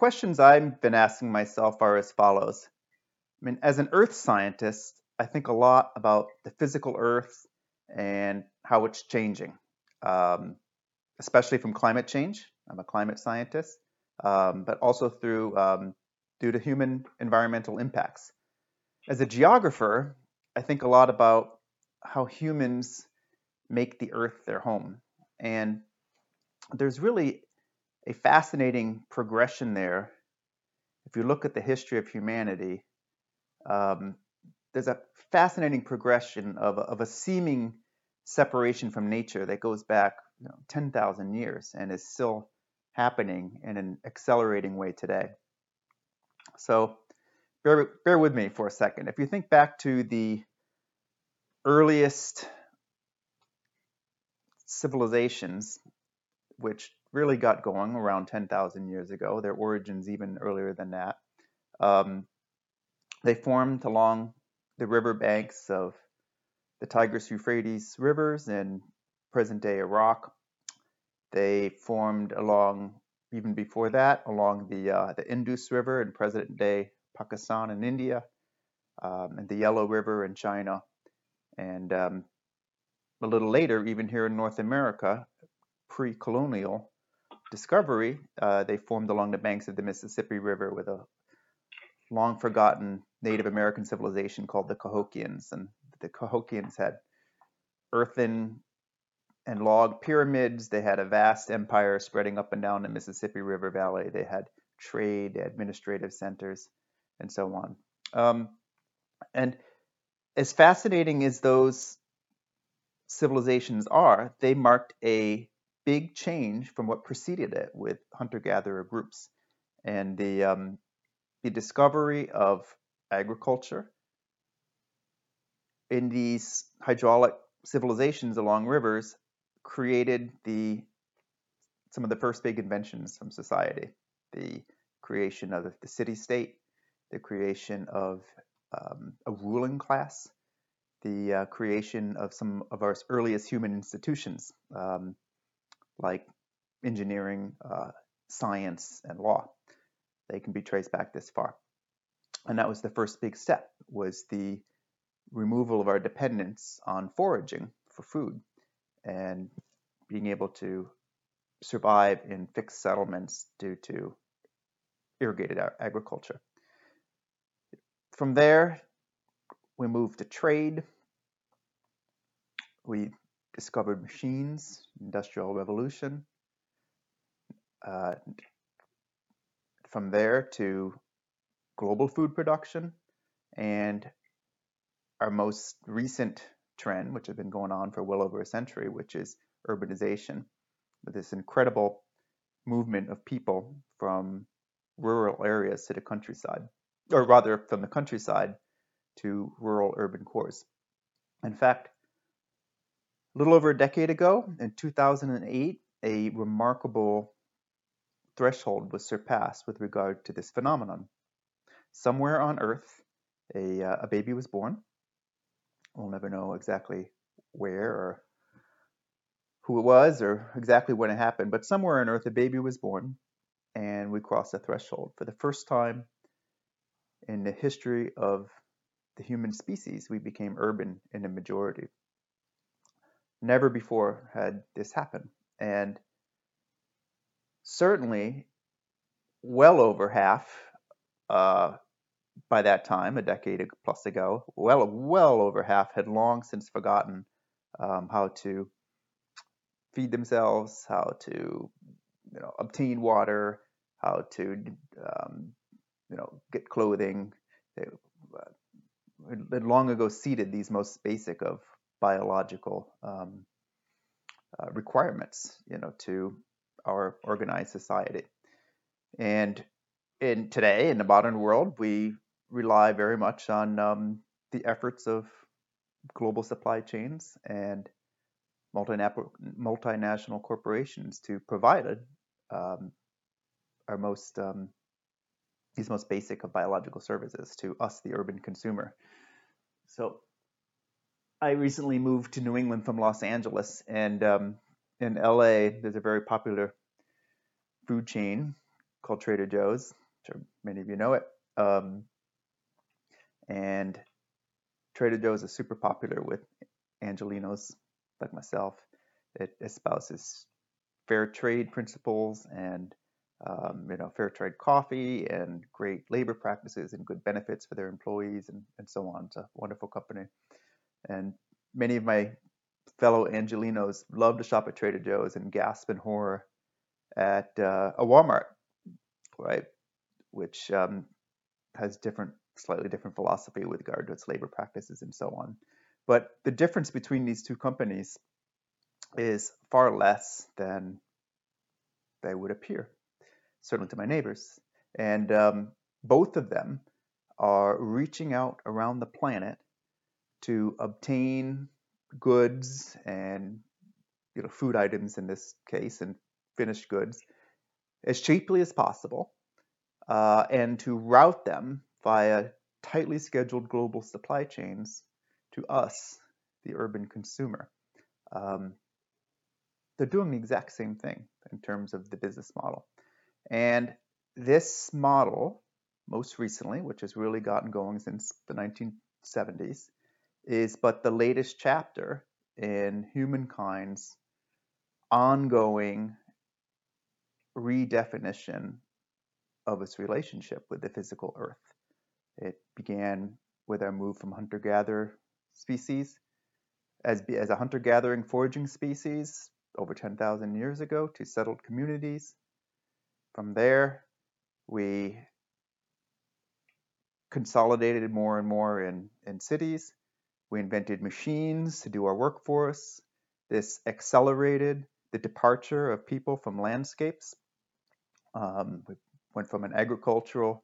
questions I've been asking myself are as follows. I mean, as an earth scientist, I think a lot about the physical earth and how it's changing, um, especially from climate change. I'm a climate scientist, um, but also through um, due to human environmental impacts. As a geographer, I think a lot about how humans make the earth their home. And there's really a fascinating progression there. If you look at the history of humanity, um, there's a fascinating progression of, of a seeming separation from nature that goes back you know, 10,000 years and is still happening in an accelerating way today. So bear, bear with me for a second. If you think back to the earliest civilizations, which really got going around 10,000 years ago, their origins even earlier than that, um, they formed along the river banks of the Tigris Euphrates rivers in present day Iraq. They formed along, even before that, along the, uh, the Indus River in present day Pakistan and India, um, and the Yellow River in China. And um, a little later, even here in North America, pre colonial discovery, uh, they formed along the banks of the Mississippi River with a long forgotten Native American civilization called the Cahokians. And the Cahokians had earthen and log pyramids. They had a vast empire spreading up and down the Mississippi River Valley. They had trade, administrative centers, and so on. Um, and as fascinating as those civilizations are, they marked a big change from what preceded it with hunter-gatherer groups. And the um, the discovery of agriculture in these hydraulic civilizations along rivers created the some of the first big inventions from society the creation of the city state the creation of um, a ruling class the uh, creation of some of our earliest human institutions um, like engineering uh, science and law they can be traced back this far. And that was the first big step was the removal of our dependence on foraging for food and being able to survive in fixed settlements due to irrigated agriculture. From there, we moved to trade. We discovered machines, industrial revolution, uh, from there to global food production and our most recent trend, which has been going on for well over a century, which is urbanization, with this incredible movement of people from rural areas to the countryside, or rather from the countryside to rural urban cores. In fact, a little over a decade ago, in 2008, a remarkable threshold was surpassed with regard to this phenomenon. Somewhere on Earth, a, uh, a baby was born. We'll never know exactly where or who it was or exactly when it happened, but somewhere on Earth, a baby was born, and we crossed the threshold. For the first time in the history of the human species, we became urban in the majority. Never before had this happened. And certainly well over half uh, by that time, a decade plus ago, well, well over half had long since forgotten um, how to feed themselves, how to you know obtain water, how to um, you know get clothing. They uh, had long ago ceded these most basic of biological um, uh, requirements, you know, to our organized society. And in today, in the modern world, we rely very much on um, the efforts of global supply chains and multinational corporations to provide um, our most um, these most basic of biological services to us, the urban consumer. So, I recently moved to New England from Los Angeles, and um, in LA, there's a very popular food chain called Trader Joe's. Sure many of you know it. Um, and Trader Joe's is super popular with Angelenos like myself. It espouses fair trade principles and um, you know fair trade coffee and great labor practices and good benefits for their employees and, and so on. It's a wonderful company. And many of my fellow Angelenos love to shop at Trader Joe's and gasp in horror at uh, a Walmart, right? Which um, has different, slightly different philosophy with regard to its labor practices and so on. But the difference between these two companies is far less than they would appear, certainly to my neighbors. And um, both of them are reaching out around the planet to obtain goods and you know food items in this case and finished goods as cheaply as possible uh, and to route them via tightly scheduled global supply chains to us, the urban consumer. Um, they're doing the exact same thing in terms of the business model. And this model, most recently, which has really gotten going since the 1970s, is but the latest chapter in humankind's ongoing redefinition of its relationship with the physical earth. It began with our move from hunter gatherer species as, as a hunter gathering foraging species over 10,000 years ago to settled communities. From there, we consolidated more and more in, in cities we invented machines to do our work for us. This accelerated the departure of people from landscapes. Um, we went from an agricultural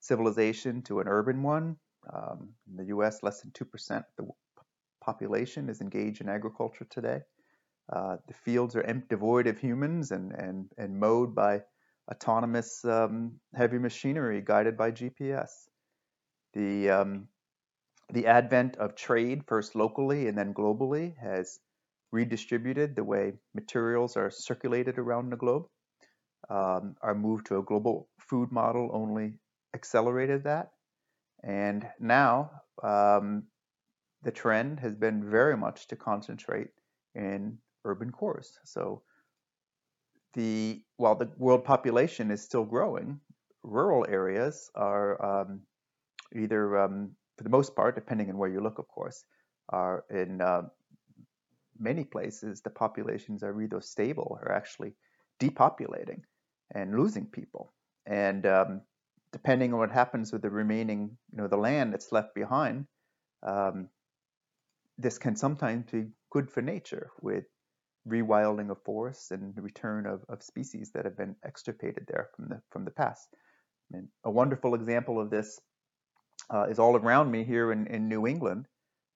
civilization to an urban one. Um, in the US, less than 2% of the population is engaged in agriculture today. Uh, the fields are devoid of humans and, and, and mowed by autonomous um, heavy machinery guided by GPS. The um, the advent of trade, first locally and then globally, has redistributed the way materials are circulated around the globe. Um, our move to a global food model only accelerated that. And now um, the trend has been very much to concentrate in urban cores. So the while the world population is still growing, rural areas are um, either um, for the most part, depending on where you look, of course, are in uh, many places the populations are either stable or actually depopulating and losing people. And um, depending on what happens with the remaining, you know, the land that's left behind, um, this can sometimes be good for nature with rewilding of forests and the return of, of species that have been extirpated there from the from the past. I mean, a wonderful example of this uh, is all around me here in, in New England.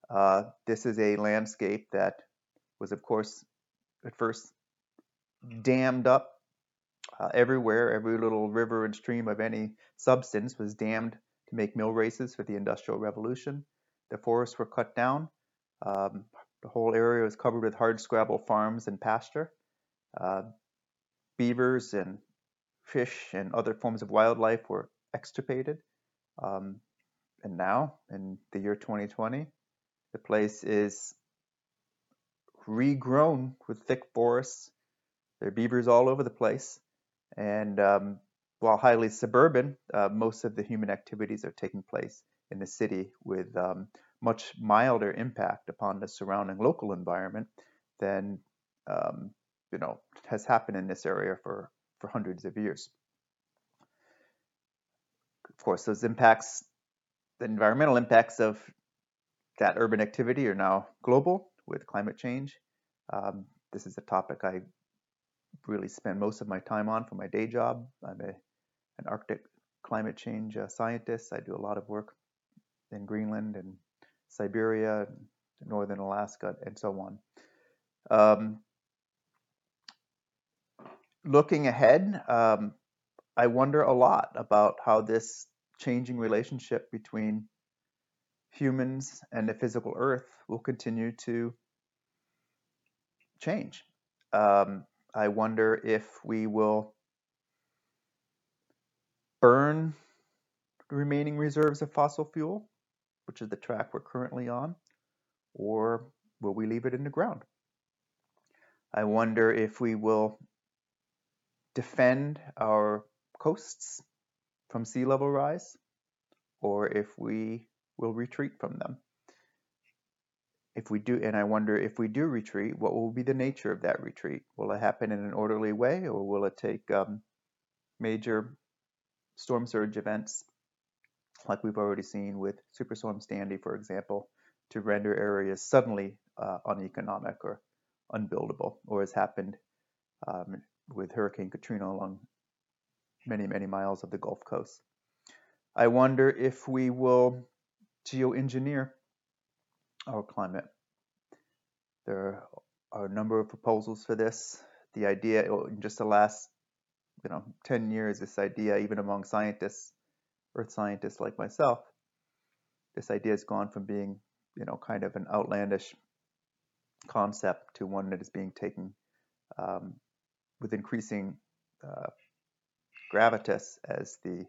Uh, this is a landscape that was, of course, at first dammed up uh, everywhere. Every little river and stream of any substance was dammed to make mill races for the Industrial Revolution. The forests were cut down. Um, the whole area was covered with hardscrabble farms and pasture. Uh, beavers and fish and other forms of wildlife were extirpated. Um, and now in the year 2020, the place is regrown with thick forests. There are beavers all over the place. And um, while highly suburban, uh, most of the human activities are taking place in the city with um, much milder impact upon the surrounding local environment than um, you know has happened in this area for, for hundreds of years. Of course, those impacts the environmental impacts of that urban activity are now global with climate change. Um, this is a topic I really spend most of my time on for my day job. I'm a, an Arctic climate change uh, scientist. I do a lot of work in Greenland and Siberia, northern Alaska, and so on. Um, looking ahead, um, I wonder a lot about how this changing relationship between humans and the physical earth will continue to change. Um, I wonder if we will burn the remaining reserves of fossil fuel, which is the track we're currently on, or will we leave it in the ground? I wonder if we will defend our coasts from sea level rise, or if we will retreat from them. If we do, and I wonder if we do retreat, what will be the nature of that retreat? Will it happen in an orderly way, or will it take um, major storm surge events, like we've already seen with Superstorm Sandy, for example, to render areas suddenly uh, uneconomic or unbuildable, or has happened um, with Hurricane Katrina along many, many miles of the Gulf Coast. I wonder if we will geoengineer our climate. There are a number of proposals for this. The idea, in just the last, you know, 10 years, this idea, even among scientists, earth scientists like myself, this idea has gone from being, you know, kind of an outlandish concept to one that is being taken um, with increasing uh, gravitas as the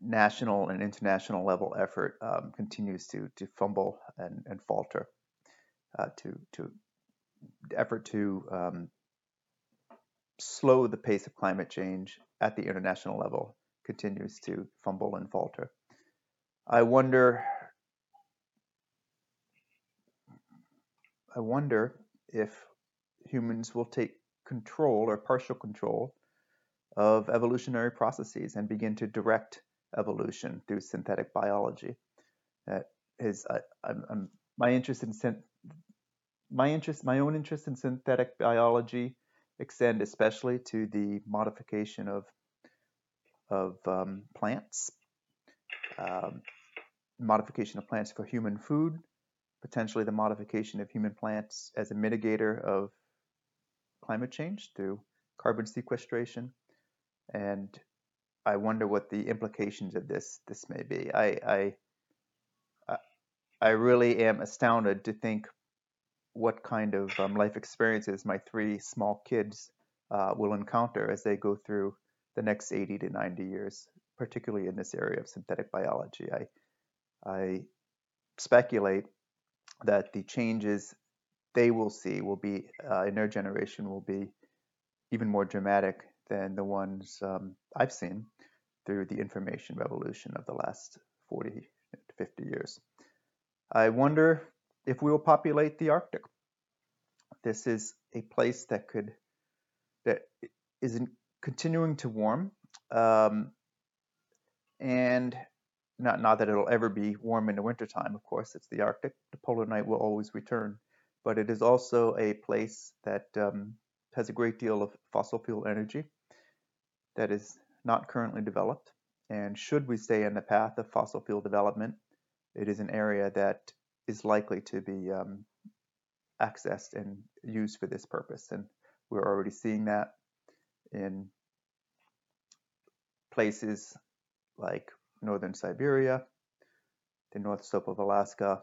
national and international level effort um, continues to to fumble and, and falter uh, to to effort to um, slow the pace of climate change at the international level continues to fumble and falter. I wonder I wonder if humans will take control or partial control of evolutionary processes and begin to direct evolution through synthetic biology. That is, I, I'm, I'm, my interest in my interest, my own interest in synthetic biology extend especially to the modification of of um, plants, um, modification of plants for human food, potentially the modification of human plants as a mitigator of climate change through carbon sequestration, and I wonder what the implications of this this may be. I I, I really am astounded to think what kind of um, life experiences my three small kids uh, will encounter as they go through the next 80 to 90 years, particularly in this area of synthetic biology. I I speculate that the changes they will see will be uh, in their generation will be even more dramatic than the ones um, I've seen through the information revolution of the last 40 to 50 years. I wonder if we will populate the Arctic. This is a place that could that is continuing to warm, um, and not not that it'll ever be warm in the wintertime. Of course, it's the Arctic. The polar night will always return, but it is also a place that um, has a great deal of fossil fuel energy that is not currently developed. And should we stay in the path of fossil fuel development, it is an area that is likely to be um, accessed and used for this purpose. And we're already seeing that in places like northern Siberia, the north slope of Alaska,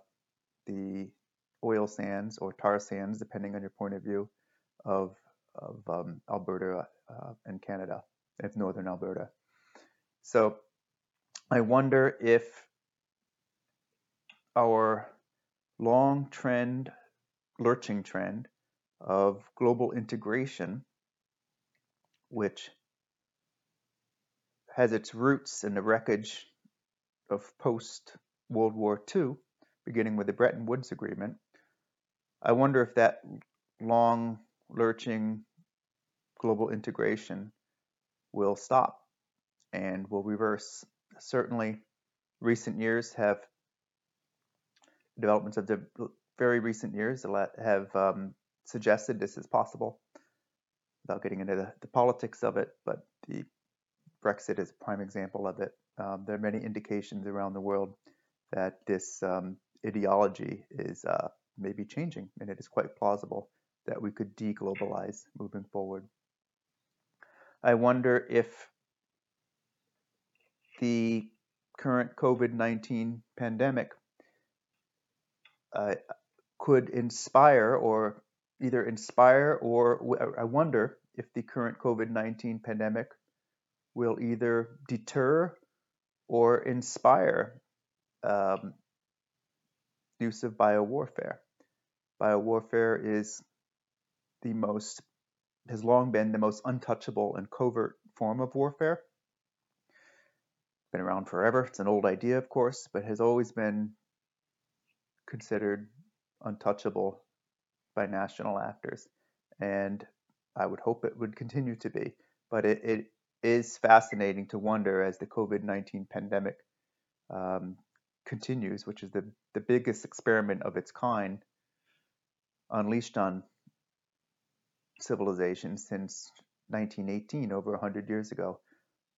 the oil sands or tar sands, depending on your point of view, of, of um, Alberta uh, and Canada of northern Alberta. So I wonder if our long trend, lurching trend of global integration, which has its roots in the wreckage of post World War II, beginning with the Bretton Woods Agreement. I wonder if that long lurching global integration will stop and will reverse. Certainly, recent years have developments of the very recent years have um, suggested this is possible without getting into the, the, politics of it, but the Brexit is a prime example of it. Um, there are many indications around the world that this um, ideology is uh, maybe changing, and it is quite plausible that we could deglobalize moving forward. I wonder if the current COVID 19 pandemic uh, could inspire or either inspire or I wonder if the current COVID 19 pandemic will either deter or inspire um, use of biowarfare. Biowarfare is the most has long been the most untouchable and covert form of warfare. Been around forever. It's an old idea, of course, but has always been considered untouchable by national actors. And I would hope it would continue to be. But it, it is fascinating to wonder as the COVID 19 pandemic um, continues, which is the, the biggest experiment of its kind unleashed on civilization since 1918, over 100 years ago.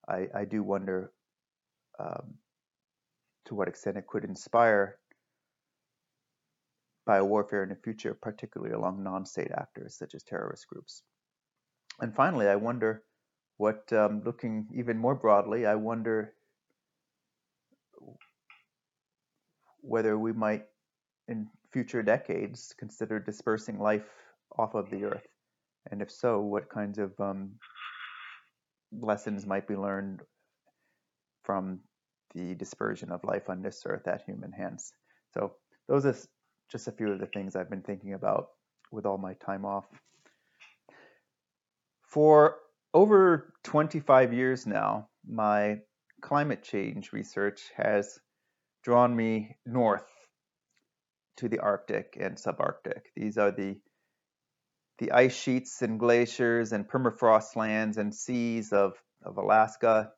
I, I do wonder um, to what extent it could inspire biowarfare in the future, particularly along non state actors such as terrorist groups. And finally, I wonder what, um, looking even more broadly, I wonder whether we might, in future decades, consider dispersing life off of the Earth. And if so, what kinds of um, lessons might be learned from the dispersion of life on this Earth at human hands? So, those are just a few of the things I've been thinking about with all my time off. For over 25 years now, my climate change research has drawn me north to the Arctic and subarctic. These are the the ice sheets and glaciers and permafrost lands and seas of, of Alaska,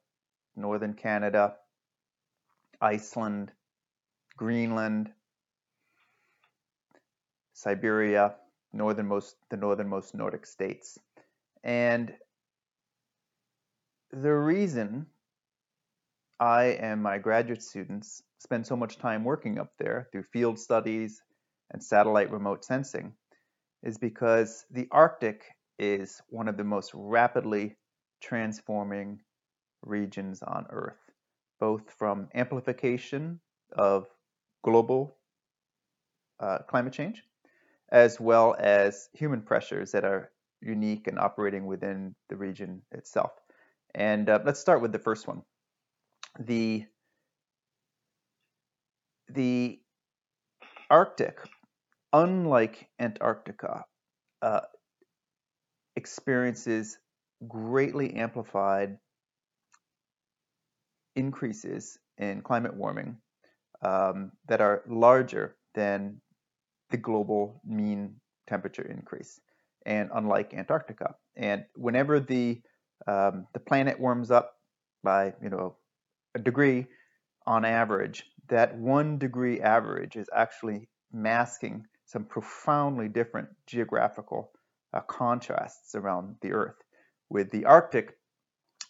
northern Canada, Iceland, Greenland, Siberia, northernmost the northernmost Nordic states. And the reason I and my graduate students spend so much time working up there through field studies and satellite remote sensing is because the Arctic is one of the most rapidly transforming regions on Earth, both from amplification of global uh, climate change as well as human pressures that are unique and operating within the region itself. And uh, let's start with the first one. The, the Arctic, unlike Antarctica, uh, experiences greatly amplified increases in climate warming um, that are larger than the global mean temperature increase, and unlike Antarctica. And whenever the um, the planet warms up by you know a degree on average, that one degree average is actually masking some profoundly different geographical uh, contrasts around the Earth, with the Arctic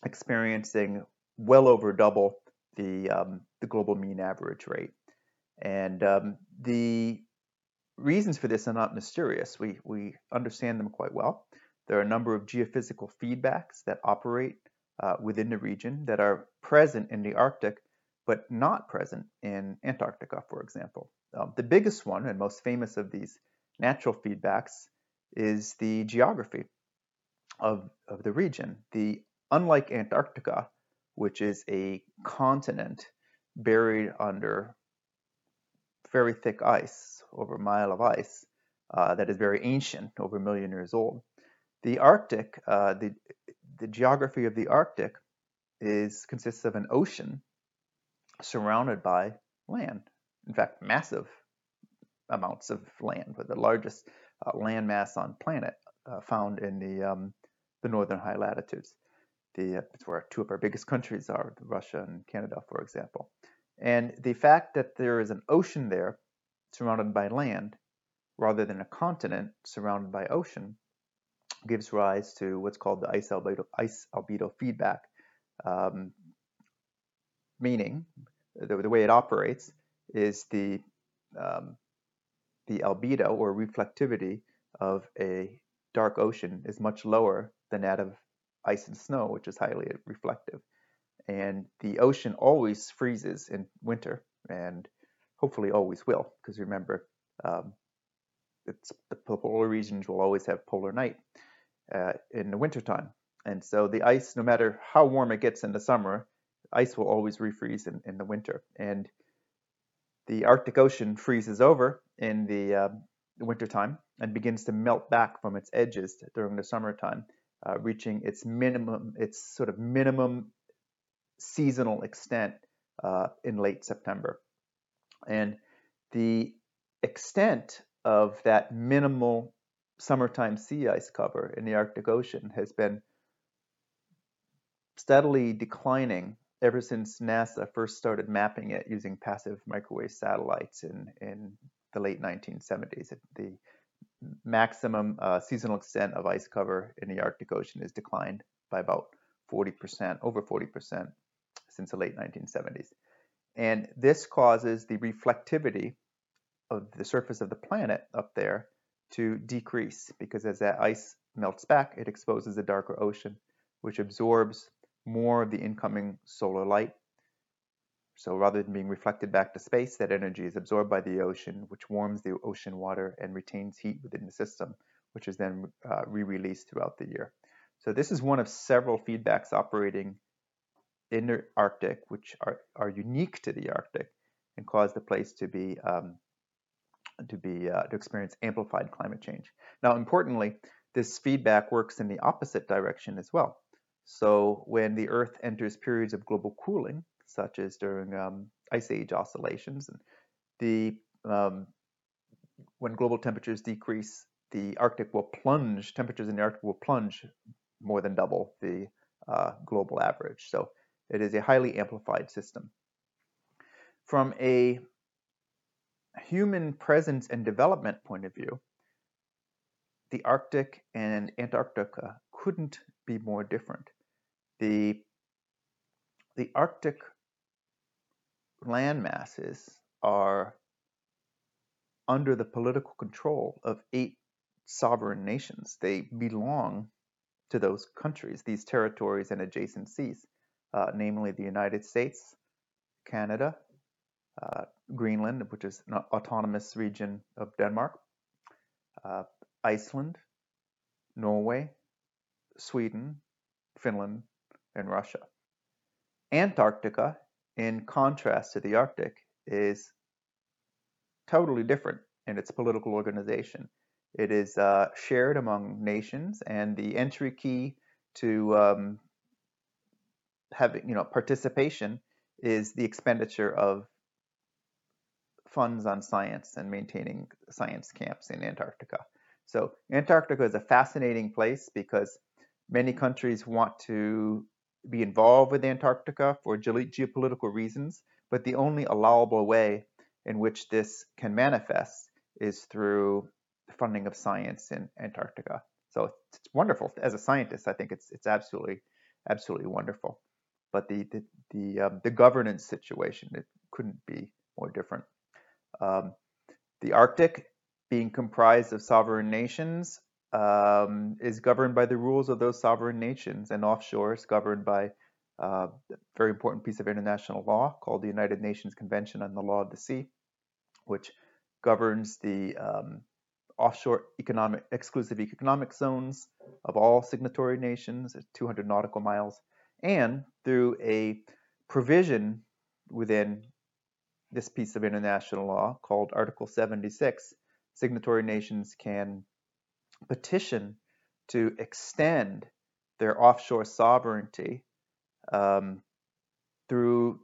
experiencing well over double the um, the global mean average rate, and um, the reasons for this are not mysterious. We, we understand them quite well. There are a number of geophysical feedbacks that operate uh, within the region that are present in the Arctic, but not present in Antarctica, for example. Um, the biggest one and most famous of these natural feedbacks is the geography of, of the region. The unlike Antarctica, which is a continent buried under very thick ice, over a mile of ice, uh, that is very ancient, over a million years old. The Arctic, uh, the, the geography of the Arctic is consists of an ocean surrounded by land. In fact, massive amounts of land, with the largest uh, land mass on planet uh, found in the um, the northern high latitudes. The uh, it's where two of our biggest countries are, Russia and Canada, for example. And the fact that there is an ocean there surrounded by land rather than a continent surrounded by ocean gives rise to what's called the ice albedo, ice albedo feedback. Um, meaning, the, the, way it operates is the, um, the albedo or reflectivity of a dark ocean is much lower than that of ice and snow, which is highly reflective and the ocean always freezes in winter and hopefully always will because remember um, the polar regions will always have polar night uh, in the wintertime And so the ice, no matter how warm it gets in the summer, ice will always refreeze in, in the winter. And the Arctic Ocean freezes over in the, uh, wintertime and begins to melt back from its edges during the summertime, uh, reaching its minimum, its sort of minimum seasonal extent uh, in late September. And the extent of that minimal summertime sea ice cover in the Arctic Ocean has been steadily declining ever since NASA first started mapping it using passive microwave satellites in, in the late 1970s. The maximum uh, seasonal extent of ice cover in the Arctic Ocean has declined by about 40%, over 40% since the late 1970s. And this causes the reflectivity of the surface of the planet up there to decrease because as that ice melts back, it exposes a darker ocean, which absorbs more of the incoming solar light. So rather than being reflected back to space, that energy is absorbed by the ocean, which warms the ocean water and retains heat within the system, which is then uh, re-released throughout the year. So this is one of several feedbacks operating in the Arctic, which are, are unique to the Arctic and cause the place to be um, to be uh, to experience amplified climate change. Now, importantly, this feedback works in the opposite direction as well. So when the Earth enters periods of global cooling, such as during um, ice age oscillations, and the um, when global temperatures decrease, the Arctic will plunge. Temperatures in the Arctic will plunge more than double the uh, global average. So it is a highly amplified system. From a human presence and development point of view, the Arctic and Antarctica couldn't be more different. The, the Arctic land masses are under the political control of eight sovereign nations. They belong to those countries, these territories and adjacent seas uh, namely the United States, Canada, uh, Greenland, which is an autonomous region of Denmark, uh, Iceland, Norway, Sweden, Finland, and Russia. Antarctica, in contrast to the Arctic, is totally different in its political organization. It is uh, shared among nations, and the entry key to um, having you know participation is the expenditure of funds on science and maintaining science camps in Antarctica. So Antarctica is a fascinating place because many countries want to be involved with Antarctica for geopolitical reasons, but the only allowable way in which this can manifest is through funding of science in Antarctica. So it's wonderful. As a scientist, I think it's it's absolutely absolutely wonderful but the the the, um, the governance situation it couldn't be more different. Um, the Arctic, being comprised of sovereign nations, um, is governed by the rules of those sovereign nations, and offshore is governed by uh, a very important piece of international law called the United Nations Convention on the Law of the Sea, which governs the um, offshore economic exclusive economic zones of all signatory nations, at 200 nautical miles, and through a provision within this piece of international law called Article 76, signatory nations can petition to extend their offshore sovereignty um, through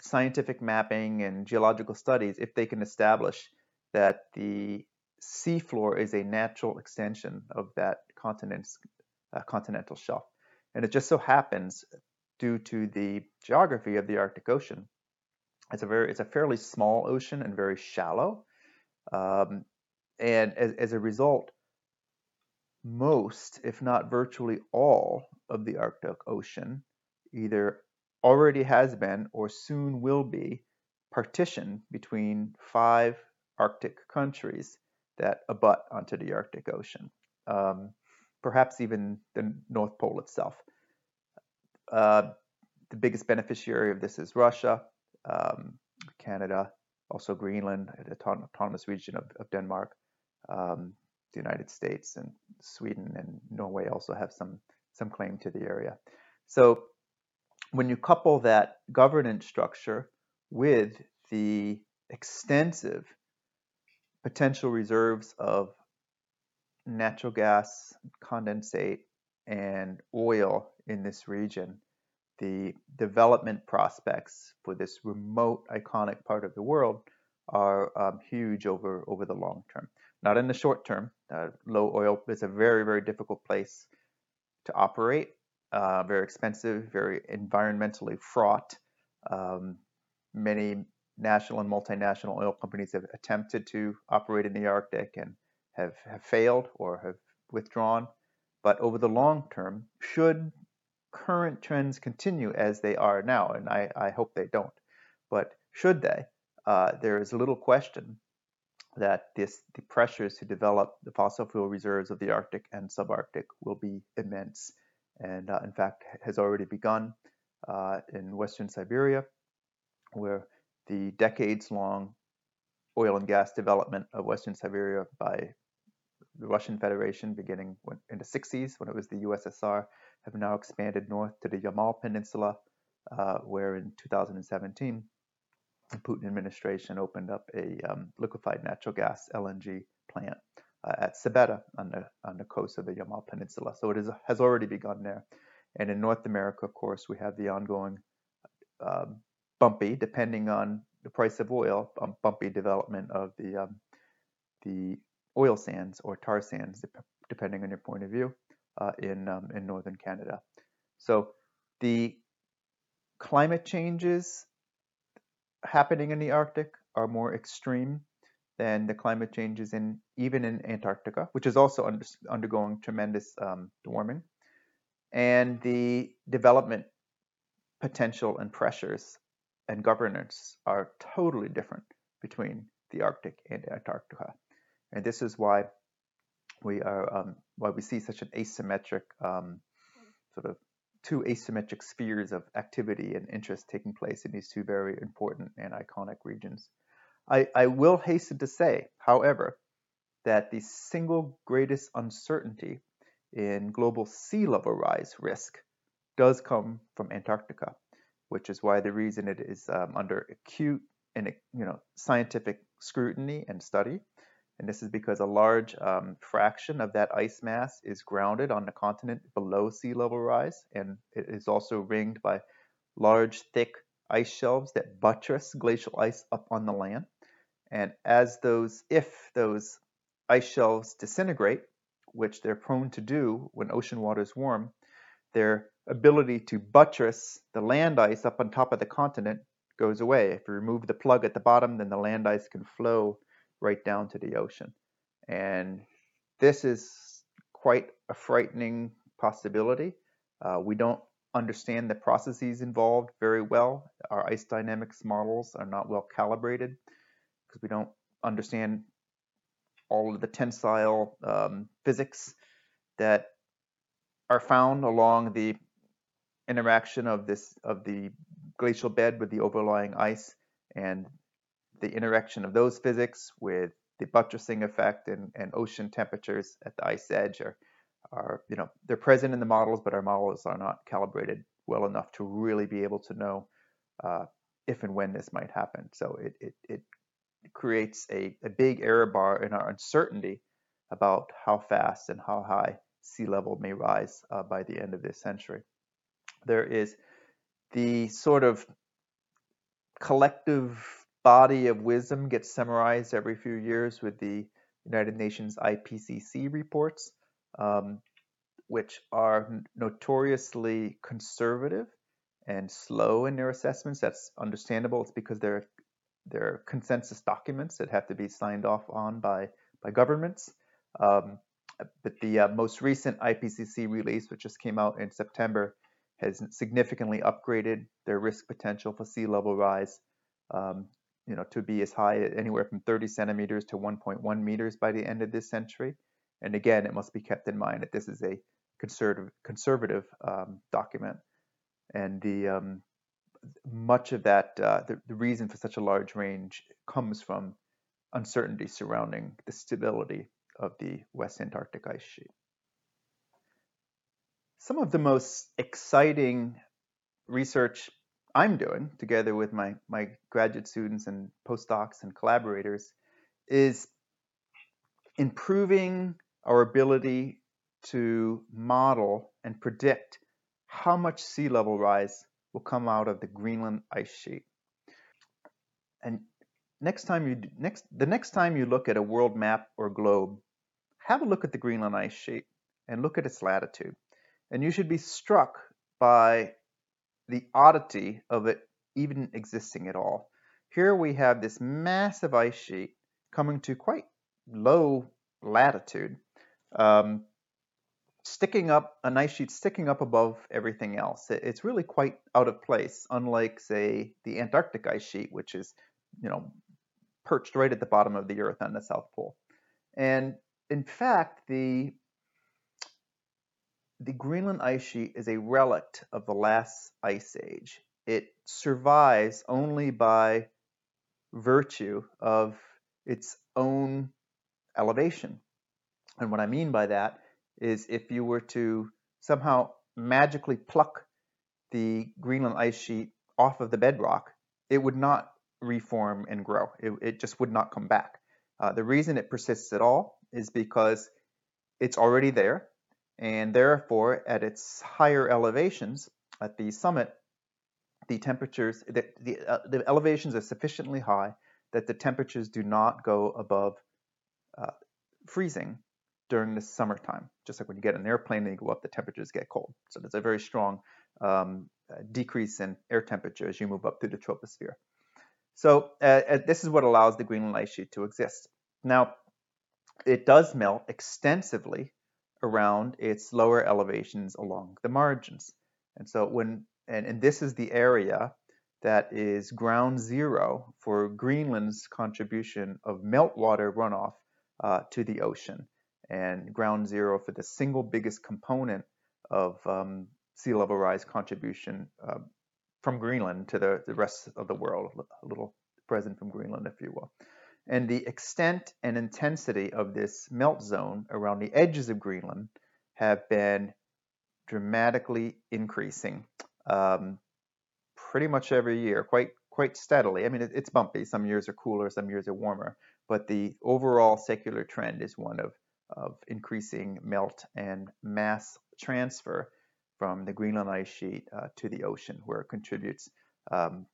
scientific mapping and geological studies if they can establish that the seafloor is a natural extension of that continent's uh, continental shelf. And it just so happens, due to the geography of the Arctic Ocean, it's a very it's a fairly small ocean and very shallow. Um, and as, as a result, most, if not virtually all, of the Arctic Ocean either already has been or soon will be partitioned between five Arctic countries that abut onto the Arctic Ocean. Um, perhaps even the North Pole itself. Uh, the biggest beneficiary of this is Russia, um, Canada, also Greenland, the autonomous region of, of Denmark, um, the United States and Sweden and Norway also have some some claim to the area. So when you couple that governance structure with the extensive potential reserves of natural gas, condensate, and oil in this region, the development prospects for this remote, iconic part of the world are um, huge over, over the long term. Not in the short term. Uh, low oil is a very, very difficult place to operate, uh, very expensive, very environmentally fraught. Um, many national and multinational oil companies have attempted to operate in the Arctic and have, have failed or have withdrawn. But over the long term, should current trends continue as they are now, and I, I hope they don't, but should they, uh, there is little question that this, the pressures to develop the fossil fuel reserves of the Arctic and subarctic will be immense, and uh, in fact has already begun uh, in Western Siberia, where the decades-long oil and gas development of Western Siberia by the Russian Federation beginning in the 60s when it was the USSR have now expanded north to the Yamal Peninsula, uh, where in 2017 the Putin administration opened up a um, liquefied natural gas LNG plant uh, at Sabetta on the on the coast of the Yamal Peninsula. So it is, has already begun there. And in North America, of course, we have the ongoing um, bumpy, depending on the price of oil, um, bumpy development of the um, the oil sands or tar sands, depending on your point of view, uh, in um, in northern Canada. So the climate changes happening in the Arctic are more extreme than the climate changes in even in Antarctica, which is also under, undergoing tremendous um, warming, and the development potential and pressures and governance are totally different between the Arctic and Antarctica. And this is why we are um, why we see such an asymmetric um, sort of two asymmetric spheres of activity and interest taking place in these two very important and iconic regions. I, I will hasten to say, however, that the single greatest uncertainty in global sea level rise risk does come from Antarctica which is why the reason it is um, under acute and you know scientific scrutiny and study. And this is because a large um, fraction of that ice mass is grounded on the continent below sea level rise, and it is also ringed by large, thick ice shelves that buttress glacial ice up on the land. And as those, if those ice shelves disintegrate, which they're prone to do when ocean water is warm, their ability to buttress the land ice up on top of the continent goes away. If you remove the plug at the bottom, then the land ice can flow right down to the ocean. And this is quite a frightening possibility. Uh, we don't understand the processes involved very well. Our ice dynamics models are not well calibrated because we don't understand all of the tensile um, physics that are found along the interaction of this of the glacial bed with the overlying ice and the interaction of those physics with the buttressing effect and, and ocean temperatures at the ice edge are, are you know they're present in the models but our models are not calibrated well enough to really be able to know uh, if and when this might happen so it, it, it creates a, a big error bar in our uncertainty about how fast and how high sea level may rise uh, by the end of this century. There is the sort of collective body of wisdom gets summarized every few years with the United Nations IPCC reports, um, which are notoriously conservative and slow in their assessments. That's understandable. It's because they're they're consensus documents that have to be signed off on by by governments. Um, but the uh, most recent IPCC release, which just came out in September, has significantly upgraded their risk potential for sea level rise, um, you know, to be as high anywhere from 30 centimeters to 1.1 meters by the end of this century. And again, it must be kept in mind that this is a conservative conservative um, document, and the um, much of that uh, the, the reason for such a large range comes from uncertainty surrounding the stability of the West Antarctic ice sheet. Some of the most exciting research I'm doing, together with my, my graduate students and postdocs and collaborators, is improving our ability to model and predict how much sea level rise will come out of the Greenland ice sheet. And next time you next the next time you look at a world map or globe, have a look at the Greenland ice sheet and look at its latitude. And you should be struck by the oddity of it even existing at all. Here we have this massive ice sheet coming to quite low latitude, um, sticking up, an ice sheet sticking up above everything else. It's really quite out of place, unlike, say, the Antarctic ice sheet, which is, you know, perched right at the bottom of the Earth on the South Pole. And in fact, the the Greenland ice sheet is a relic of the last ice age. It survives only by virtue of its own elevation. And what I mean by that is if you were to somehow magically pluck the Greenland ice sheet off of the bedrock, it would not reform and grow. It, it just would not come back. Uh, the reason it persists at all is because it's already there, and therefore at its higher elevations, at the summit, the temperatures, the, the, uh, the elevations are sufficiently high that the temperatures do not go above uh, freezing during the summertime. Just like when you get an airplane and you go up, the temperatures get cold. So there's a very strong um, uh, decrease in air temperature as you move up through the troposphere. So uh, uh, this is what allows the Greenland ice sheet to exist. Now, it does melt extensively around its lower elevations along the margins. And so when, and, and this is the area that is ground zero for Greenland's contribution of meltwater runoff uh, to the ocean, and ground zero for the single biggest component of um, sea level rise contribution uh, from Greenland to the, the rest of the world, a little present from Greenland, if you will. And the extent and intensity of this melt zone around the edges of Greenland have been dramatically increasing um, pretty much every year, quite quite steadily. I mean, it, it's bumpy. Some years are cooler, some years are warmer, but the overall secular trend is one of of increasing melt and mass transfer from the Greenland ice sheet uh, to the ocean, where it contributes um,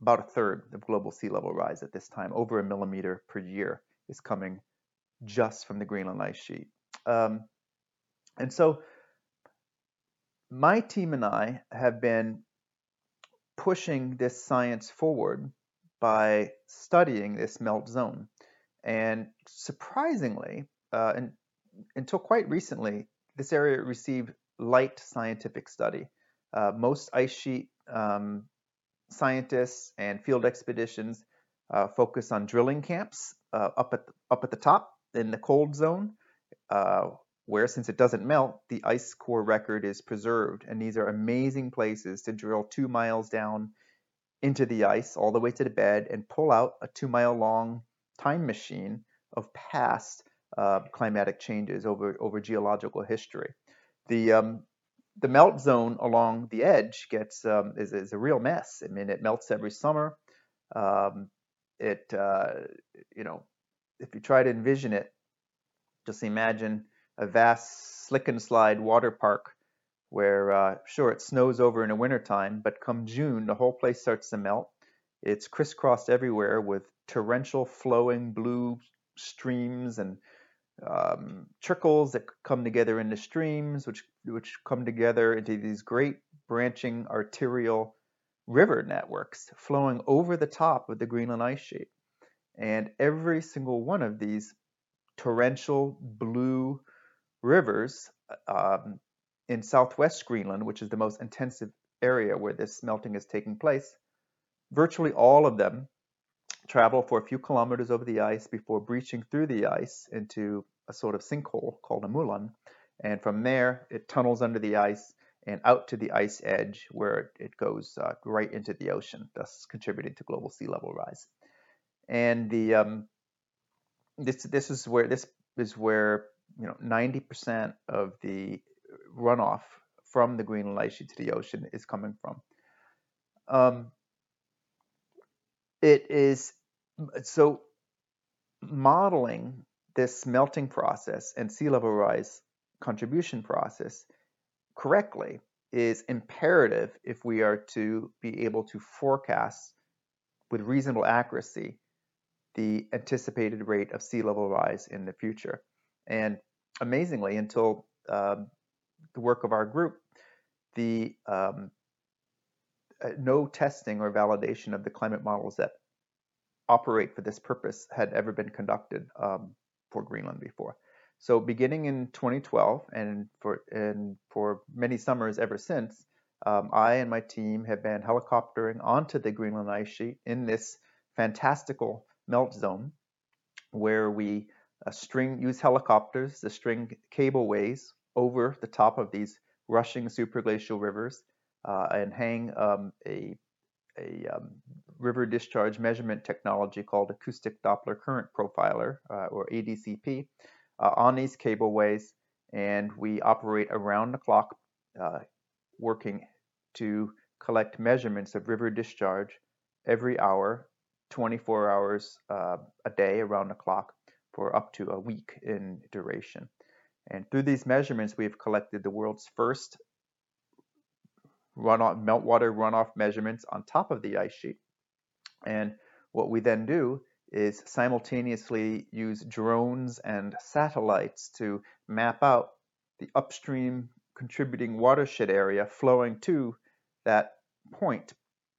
about a third of global sea level rise at this time. Over a millimeter per year is coming just from the Greenland ice sheet. Um, and so my team and I have been pushing this science forward by studying this melt zone. And surprisingly, uh, and, until quite recently, this area received light scientific study. Uh, most ice sheet um, scientists and field expeditions uh, focus on drilling camps uh, up at the, up at the top in the cold zone, uh, where since it doesn't melt, the ice core record is preserved. And these are amazing places to drill two miles down into the ice all the way to the bed and pull out a two mile long time machine of past uh, climatic changes over, over geological history. The, um, the melt zone along the edge gets um, is, is a real mess. I mean, it melts every summer. Um, it, uh, you know, if you try to envision it, just imagine a vast slick and slide water park where, uh, sure, it snows over in the wintertime, but come June, the whole place starts to melt. It's crisscrossed everywhere with torrential flowing blue streams and um, trickles that come together into streams, which which come together into these great branching arterial river networks flowing over the top of the Greenland ice sheet. And every single one of these torrential blue rivers um, in southwest Greenland, which is the most intensive area where this melting is taking place, virtually all of them travel for a few kilometers over the ice before breaching through the ice into a sort of sinkhole called a moulin. And from there, it tunnels under the ice and out to the ice edge where it goes uh, right into the ocean, thus contributing to global sea level rise. And the um, this this is where this is where you know 90% of the runoff from the Greenland ice sheet to the ocean is coming from. Um, it is so modeling this melting process and sea level rise contribution process correctly is imperative if we are to be able to forecast with reasonable accuracy the anticipated rate of sea level rise in the future. And amazingly, until um, the work of our group, the um, no testing or validation of the climate models that operate for this purpose had ever been conducted um, for Greenland before. So beginning in 2012 and for and for many summers ever since, um, I and my team have been helicoptering onto the Greenland ice sheet in this fantastical melt zone, where we uh, string use helicopters to string cableways over the top of these rushing supraglacial rivers uh, and hang um, a a um, river discharge measurement technology called acoustic Doppler current profiler, uh, or ADCP, uh, on these cableways, and we operate around the clock, uh, working to collect measurements of river discharge every hour, 24 hours uh, a day around the clock for up to a week in duration. And through these measurements, we've collected the world's first runoff, meltwater runoff measurements on top of the ice sheet. And what we then do is simultaneously use drones and satellites to map out the upstream contributing watershed area flowing to that point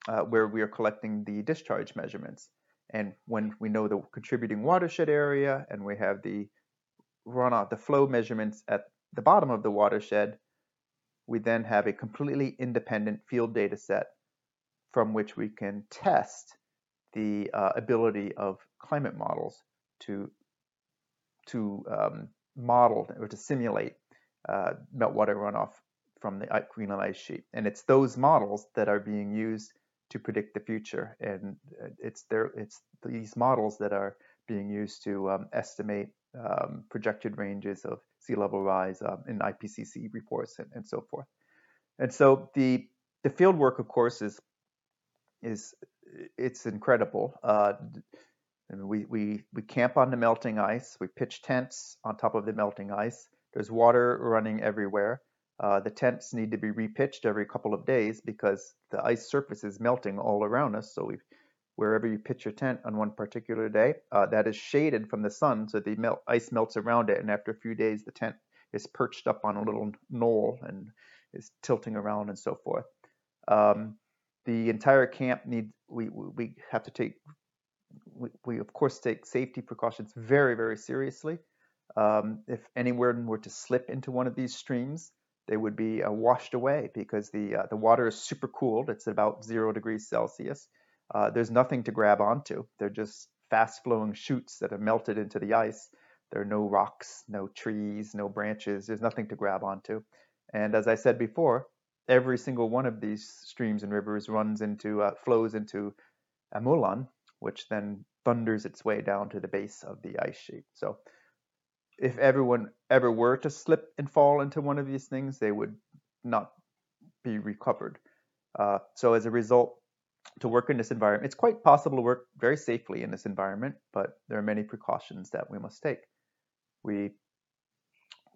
uh, where we are collecting the discharge measurements. And when we know the contributing watershed area and we have the runoff, the flow measurements at the bottom of the watershed, we then have a completely independent field data set from which we can test the uh, ability of climate models to to um, model or to simulate uh, meltwater runoff from the Greenland ice sheet. And it's those models that are being used to predict the future. And uh, it's there, it's these models that are being used to um, estimate um, projected ranges of sea level rise um, in IPCC reports and, and, so forth. And so the the field work, of course, is is it's incredible. Uh, we, we, we camp on the melting ice. We pitch tents on top of the melting ice. There's water running everywhere. Uh, the tents need to be repitched every couple of days because the ice surface is melting all around us. So we wherever you pitch your tent on one particular day, uh, that is shaded from the sun, so the melt, ice melts around it, and after a few days, the tent is perched up on a little knoll and is tilting around and so forth. Um, the entire camp needs we we have to take we, we of course take safety precautions very very seriously. Um, if anyone were to slip into one of these streams, they would be uh, washed away because the uh, the water is super cooled. It's about zero degrees Celsius uh, there's nothing to grab onto. They're just fast flowing chutes that have melted into the ice. There are no rocks, no trees, no branches. There's nothing to grab onto. And as I said before, every single one of these streams and rivers runs into, uh, flows into a moulin, which then thunders its way down to the base of the ice sheet. So if everyone ever were to slip and fall into one of these things, they would not be recovered. Uh, so as a result, to work in this environment. It's quite possible to work very safely in this environment, but there are many precautions that we must take. We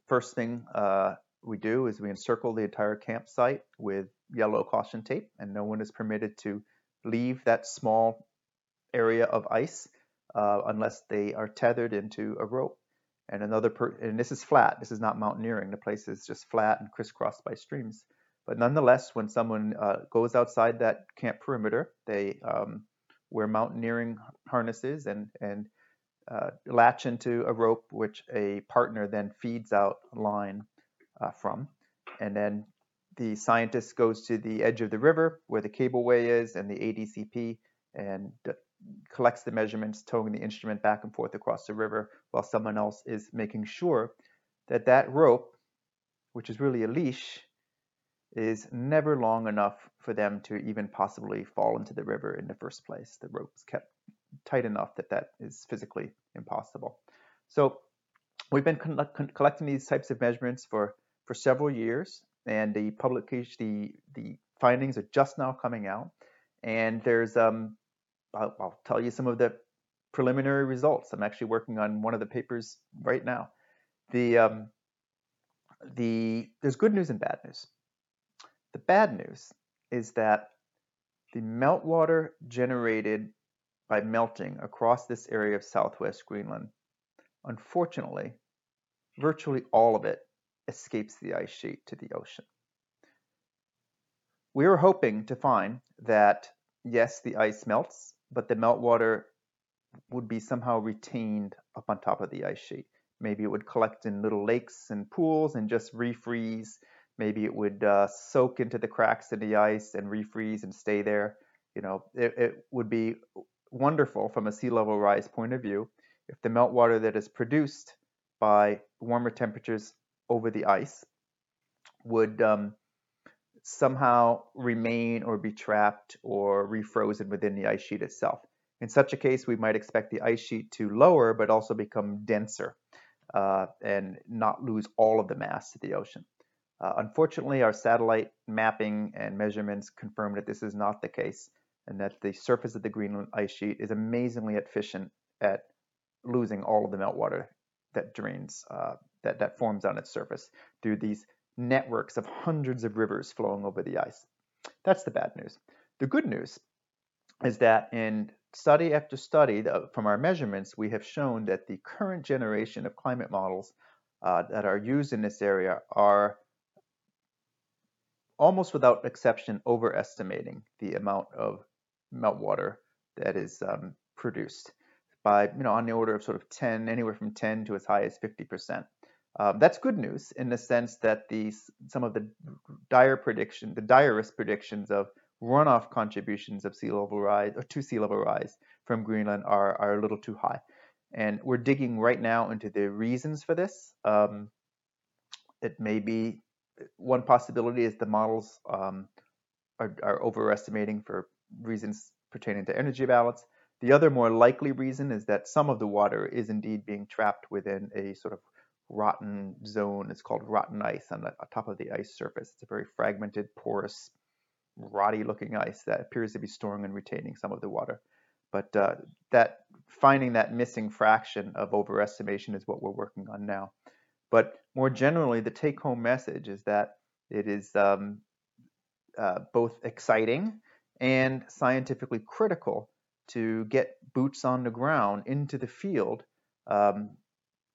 first thing uh, we do is we encircle the entire campsite with yellow caution tape, and no one is permitted to leave that small area of ice uh, unless they are tethered into a rope. And another, and this is flat. This is not mountaineering. The place is just flat and crisscrossed by streams. But nonetheless, when someone uh, goes outside that camp perimeter, they um, wear mountaineering harnesses and, and uh, latch into a rope which a partner then feeds out line uh, from. And then the scientist goes to the edge of the river where the cableway is and the ADCP and collects the measurements, towing the instrument back and forth across the river while someone else is making sure that that rope, which is really a leash, is never long enough for them to even possibly fall into the river in the first place. The rope is kept tight enough that that is physically impossible. So we've been collecting these types of measurements for, for several years, and the publication, the, the findings are just now coming out. And there's, um, I'll, I'll tell you some of the preliminary results. I'm actually working on one of the papers right now. The, um, the, there's good news and bad news. The bad news is that the meltwater generated by melting across this area of southwest Greenland, unfortunately, virtually all of it escapes the ice sheet to the ocean. We were hoping to find that, yes, the ice melts, but the meltwater would be somehow retained up on top of the ice sheet. Maybe it would collect in little lakes and pools and just refreeze. Maybe it would uh, soak into the cracks in the ice and refreeze and stay there. You know, it, it would be wonderful from a sea level rise point of view if the meltwater that is produced by warmer temperatures over the ice would um, somehow remain or be trapped or refrozen within the ice sheet itself. In such a case, we might expect the ice sheet to lower but also become denser uh, and not lose all of the mass to the ocean. Uh, unfortunately, our satellite mapping and measurements confirm that this is not the case and that the surface of the Greenland ice sheet is amazingly efficient at losing all of the meltwater that drains, uh, that, that forms on its surface through these networks of hundreds of rivers flowing over the ice. That's the bad news. The good news is that in study after study from our measurements, we have shown that the current generation of climate models uh, that are used in this area are almost without exception overestimating the amount of meltwater that is um, produced by, you know, on the order of sort of 10, anywhere from 10 to as high as 50%. Um, that's good news in the sense that these some of the dire prediction, the direst predictions of runoff contributions of sea level rise or to sea level rise from Greenland are, are a little too high. And we're digging right now into the reasons for this. Um, it may be one possibility is the models um, are, are, overestimating for reasons pertaining to energy balance. The other more likely reason is that some of the water is indeed being trapped within a sort of rotten zone. It's called rotten ice on the on top of the ice surface. It's a very fragmented, porous, rotty looking ice that appears to be storing and retaining some of the water. But uh, that finding that missing fraction of overestimation is what we're working on now. But more generally, the take home message is that it is um, uh, both exciting and scientifically critical to get boots on the ground into the field um,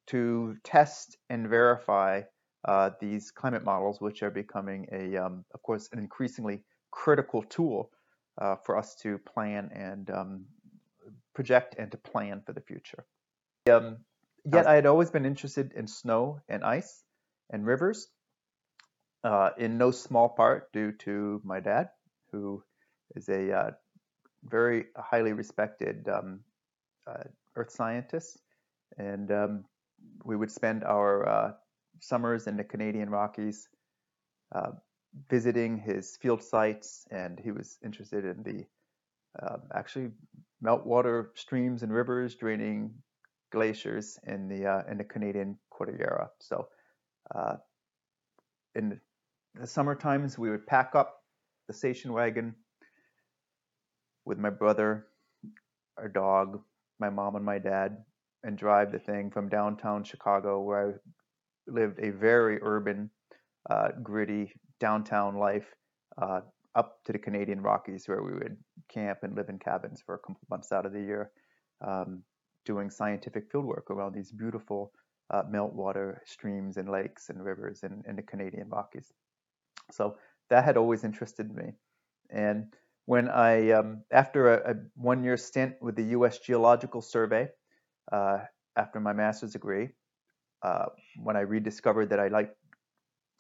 to test and verify uh, these climate models, which are becoming a, um, of course, an increasingly critical tool uh, for us to plan and um, project and to plan for the future. Um, yet I had always been interested in snow and ice and rivers, uh, in no small part due to my dad, who is a uh, very highly respected um, uh, earth scientist. And um, we would spend our uh, summers in the Canadian Rockies uh, visiting his field sites, and he was interested in the um, actually meltwater streams and rivers draining glaciers in the uh, in the Canadian Cordillera. So, uh, in the summer times, we would pack up the station wagon with my brother, our dog, my mom, and my dad, and drive the thing from downtown Chicago, where I lived a very urban, uh, gritty downtown life, uh, up to the Canadian Rockies, where we would camp and live in cabins for a couple months out of the year, um, doing scientific fieldwork around these beautiful uh, meltwater streams and lakes and rivers in, in the Canadian Rockies. So that had always interested me. And when I, um, after a, a one year stint with the US Geological Survey, uh, after my master's degree, uh, when I rediscovered that I liked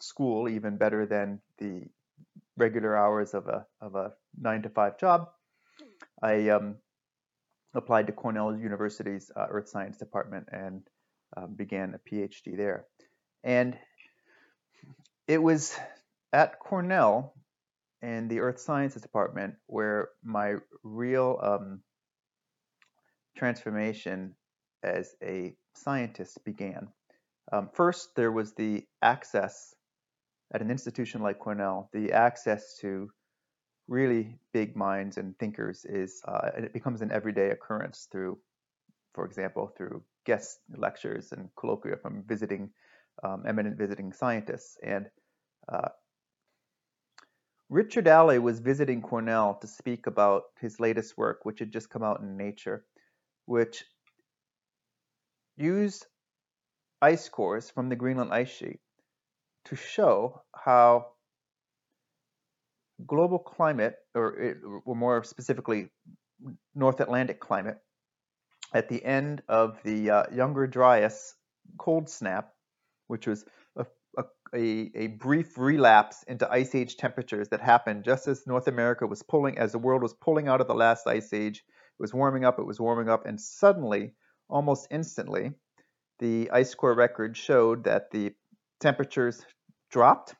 school even better than the regular hours of a, of a nine to five job, I um, applied to Cornell University's uh, Earth Science Department and um, began a PhD there. And it was at Cornell in the Earth Sciences Department where my real um, transformation as a scientist began. Um, first, there was the access at an institution like Cornell, the access to really big minds and thinkers is, uh, and it becomes an everyday occurrence through, for example, through guest lectures and colloquia from visiting, um, eminent visiting scientists. And uh, Richard Alley was visiting Cornell to speak about his latest work, which had just come out in Nature, which used ice cores from the Greenland ice sheet to show how global climate, or, or more specifically, North Atlantic climate, at the end of the uh, Younger Dryas cold snap, which was a, a, a, brief relapse into ice age temperatures that happened just as North America was pulling, as the world was pulling out of the last ice age. It was warming up, it was warming up, and suddenly, almost instantly, the ice core record showed that the temperatures dropped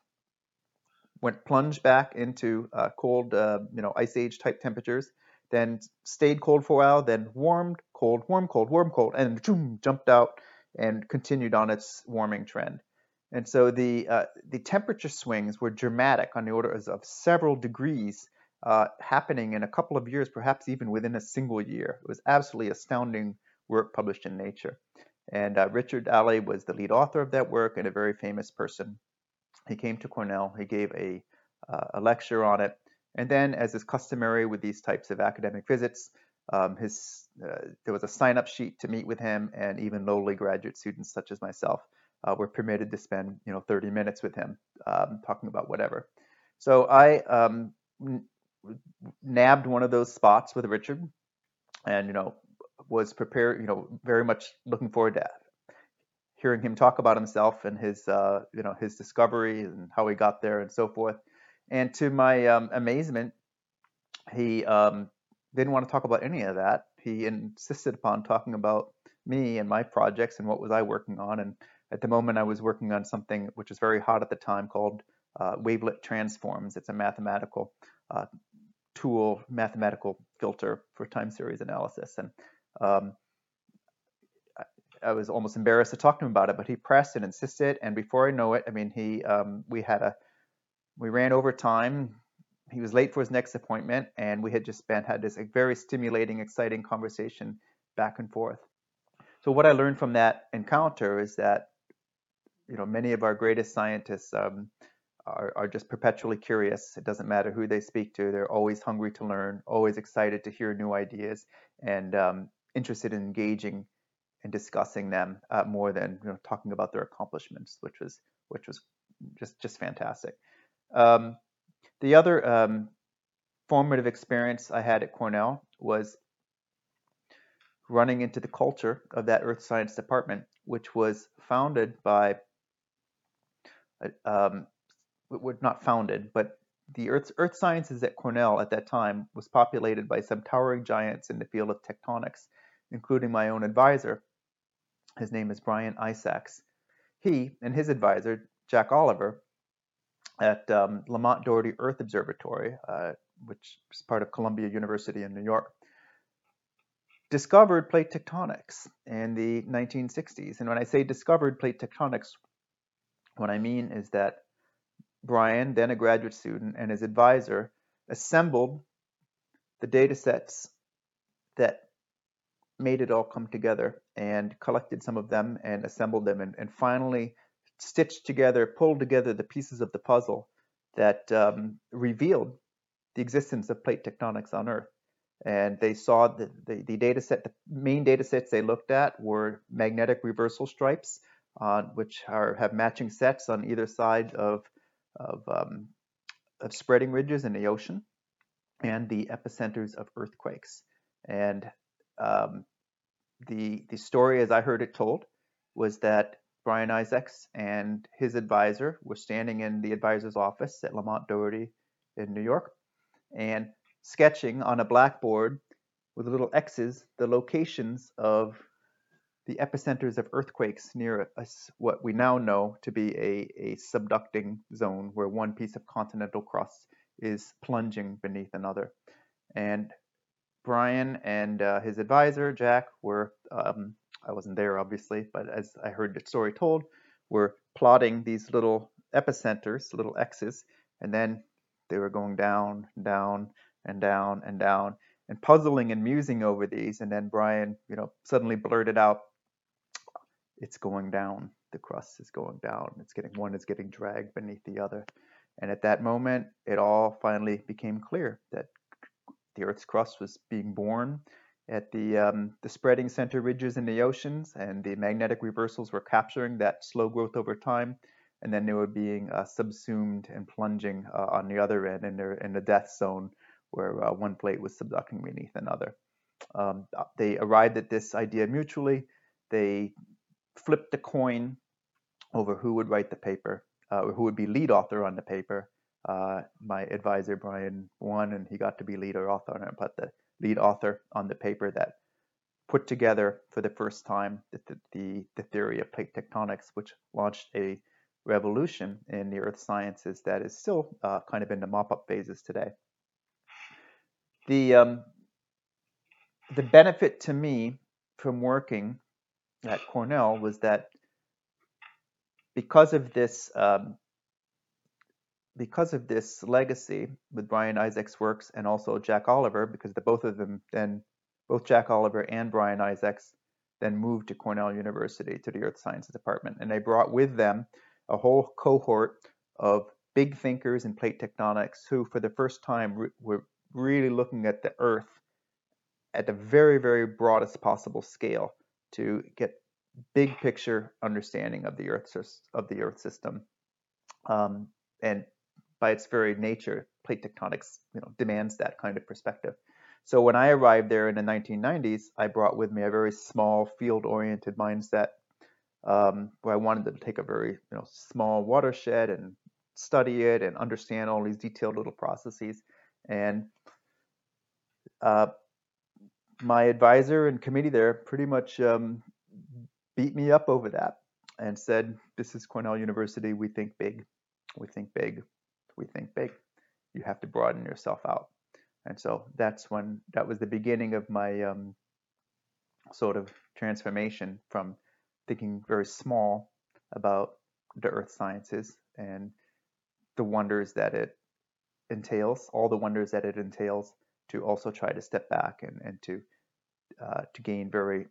went plunged back into uh, cold, uh, you know, ice age type temperatures, then stayed cold for a while, then warmed, cold, warm, cold, warm, cold, and boom, jumped out and continued on its warming trend. And so the uh, the temperature swings were dramatic on the order of several degrees uh, happening in a couple of years, perhaps even within a single year. It was absolutely astounding work published in Nature. And uh, Richard Alley was the lead author of that work and a very famous person he came to Cornell, he gave a, uh, a lecture on it, and then, as is customary with these types of academic visits, um, his, uh, there was a sign-up sheet to meet with him, and even lowly graduate students such as myself uh, were permitted to spend, you know, 30 minutes with him um, talking about whatever. So I um, nabbed one of those spots with Richard, and you know, was prepared, you know, very much looking forward to hearing him talk about himself and his uh, you know his discovery and how he got there and so forth. And to my um, amazement, he um, didn't want to talk about any of that. He insisted upon talking about me and my projects and what was I working on. And at the moment, I was working on something which was very hot at the time called uh, wavelet transforms. It's a mathematical uh, tool, mathematical filter for time series analysis. And um, I was almost embarrassed to talk to him about it, but he pressed and insisted. And before I know it, I mean, he um, we had a we ran over time. He was late for his next appointment, and we had just spent had this very stimulating, exciting conversation back and forth. So what I learned from that encounter is that you know many of our greatest scientists um, are, are just perpetually curious. It doesn't matter who they speak to; they're always hungry to learn, always excited to hear new ideas, and um, interested in engaging and discussing them uh, more than you know, talking about their accomplishments, which was which was just just fantastic. Um, the other um, formative experience I had at Cornell was running into the culture of that earth science department, which was founded by, uh, um, not founded, but the earth, earth sciences at Cornell at that time was populated by some towering giants in the field of tectonics, including my own advisor, his name is Bryan Isacks. He and his advisor, Jack Oliver, at um, Lamont Doherty Earth Observatory, uh, which is part of Columbia University in New York, discovered plate tectonics in the 1960s. And when I say discovered plate tectonics, what I mean is that Bryan, then a graduate student, and his advisor assembled the data sets that made it all come together and collected some of them and assembled them and, and finally stitched together, pulled together the pieces of the puzzle that um, revealed the existence of plate tectonics on Earth. And they saw the, the, the data set, the main data sets they looked at were magnetic reversal stripes, uh, which are, have matching sets on either side of, of, um, of spreading ridges in the ocean, and the epicenters of earthquakes. And um, the the story, as I heard it told, was that Bryan Isacks and his advisor were standing in the advisor's office at Lamont Doherty in New York, and sketching on a blackboard with little X's the locations of the epicenters of earthquakes near us, what we now know to be a, a subducting zone where one piece of continental crust is plunging beneath another. And Bryan and uh, his advisor, Jack, were um, I wasn't there obviously, but as I heard the story told, were plotting these little epicenters, little X's, and then they were going down, down, and down, and down, and puzzling and musing over these. And then Bryan, you know, suddenly blurted out, "It's going down. The crust is going down. It's getting one is getting dragged beneath the other." And at that moment, it all finally became clear that the Earth's crust was being born at the um, the spreading center ridges in the oceans, and the magnetic reversals were capturing that slow growth over time, and then they were being uh, subsumed and plunging uh, on the other end in, their, in the death zone, where uh, one plate was subducting beneath another. Um, uh, they arrived at this idea mutually. They flipped a coin over who would write the paper, uh, or who would be lead author on the paper. Uh, my advisor Bryan won, and he got to be lead author but the lead author on the paper that put together for the first time the, the, the theory of plate tectonics, which launched a revolution in the earth sciences that is still uh, kind of in the mop-up phases today. The, um, the benefit to me from working at Cornell was that because of this um, because of this legacy with Bryan Isacks' works and also Jack Oliver, because the both of them then, both Jack Oliver and Bryan Isacks, then moved to Cornell University to the Earth Sciences Department, and they brought with them a whole cohort of big thinkers in plate tectonics who, for the first time, re- were really looking at the Earth at the very, very broadest possible scale to get big picture understanding of the Earth of the Earth system. Um, and by its very nature, plate tectonics you know, demands that kind of perspective. So when I arrived there in the 1990s, I brought with me a very small field-oriented mindset um, where I wanted to take a very you know, small watershed and study it and understand all these detailed little processes. And uh, my advisor and committee there pretty much um, beat me up over that and said, "This is Cornell University. We think big. We think big we think big. You have to broaden yourself out. And so that's when that was the beginning of my um, sort of transformation from thinking very small about the earth sciences and the wonders that it entails, all the wonders that it entails, to also try to step back and, and to uh, to gain very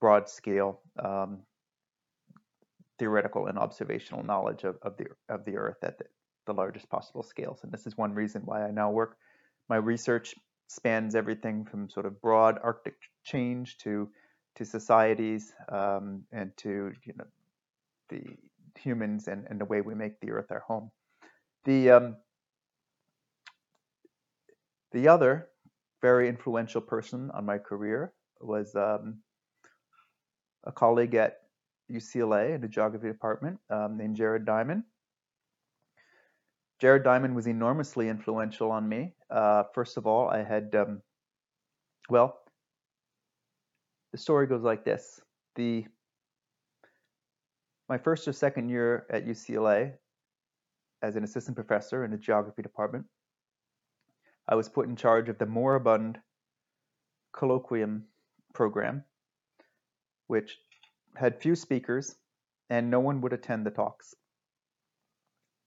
broad scale um, theoretical and observational knowledge of, of the of the earth at the, the largest possible scales. And this is one reason why I now work. My research spans everything from sort of broad Arctic change to to societies um, and to you know the humans and, and the way we make the Earth our home. The um, the other very influential person on my career was um, a colleague at UCLA in the geography department um, named Jared Diamond. Jared Diamond was enormously influential on me. Uh, first of all, I had, um, well, the story goes like this. The my first or second year at UCLA as an assistant professor in the geography department, I was put in charge of the moribund colloquium program, which had few speakers and no one would attend the talks.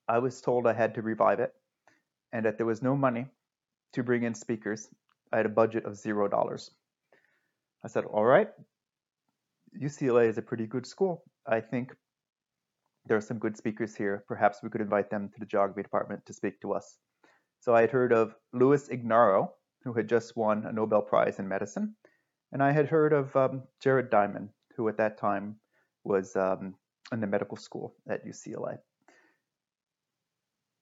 I was told I had to revive it and that there was no money to bring in speakers. I had a budget of zero dollars. I said, All right, UCLA is a pretty good school. I think there are some good speakers here. Perhaps we could invite them to the geography department to speak to us. So I had heard of Louis Ignarro, who had just won a Nobel Prize in medicine, and I had heard of um, Jared Diamond, who at that time was um, in the medical school at UCLA.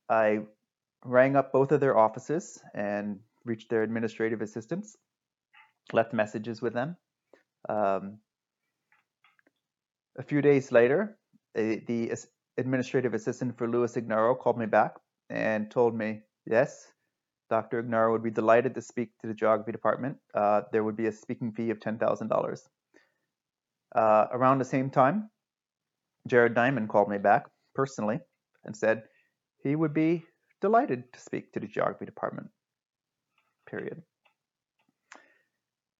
I rang up both of their offices and reached their administrative assistants, left messages with them. Um, a few days later, a, the administrative assistant for Louis Ignarro called me back and told me, yes, Dr. Ignarro would be delighted to speak to the geography department. Uh, there would be a speaking fee of $10,000. Uh, around the same time, Jared Diamond called me back personally and said, he would be delighted to speak to the geography department. Period.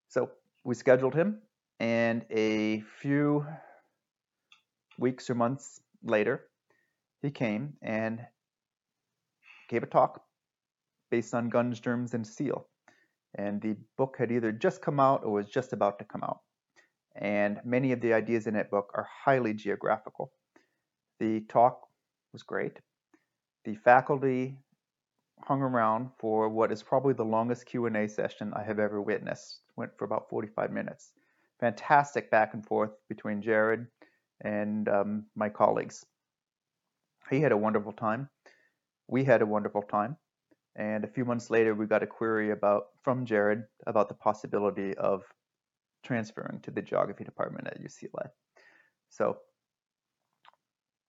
So we scheduled him And a few weeks or months later, he came and gave a talk based on guns, germs, and steel. And the book had either just come out or was just about to come out. And many of the ideas in that book are highly geographical. The talk was great. The faculty hung around for what is probably the longest Q&A session I have ever witnessed. Went for about 45 minutes. Fantastic back and forth between Jared and um, my colleagues. He had a wonderful time. We had a wonderful time. And a few months later, we got a query about from Jared about the possibility of transferring to the geography department at UCLA. So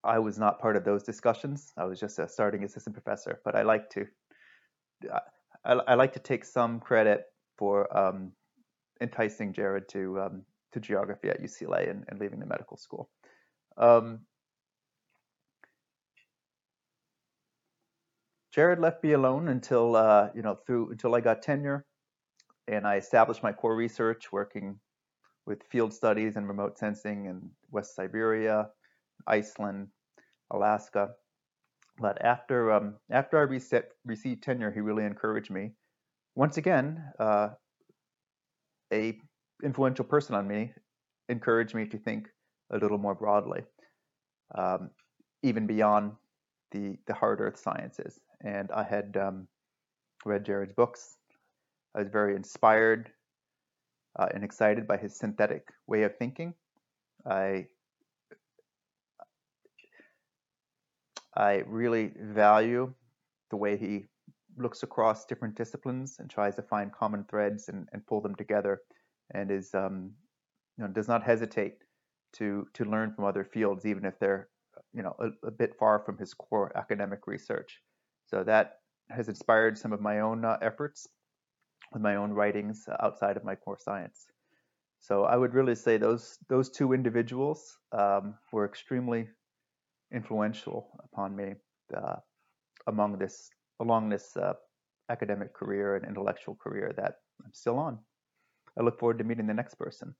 I was not part of those discussions. I was just a starting assistant professor, but I like to I, I like to take some credit for um, enticing Jared to um, to geography at UCLA and, and leaving the medical school. Um, Jared left me alone until uh, you know through until I got tenure, and I established my core research working with field studies and remote sensing in West Siberia, Iceland, Alaska. But after um, after I reset, received tenure, he really encouraged me. Once again, uh, a influential person on me encouraged me to think a little more broadly, um, even beyond the the hard earth sciences. And I had um, read Jared's books. I was very inspired uh, and excited by his synthetic way of thinking. I I really value the way he looks across different disciplines and tries to find common threads and, and pull them together, and is um, you know does not hesitate to to learn from other fields, even if they're you know a, a bit far from his core academic research. So that has inspired some of my own uh, efforts with my own writings outside of my core science. So I would really say those those two individuals um, were extremely influential upon me uh, among this along this uh, academic career and intellectual career that I'm still on. I look forward to meeting the next person.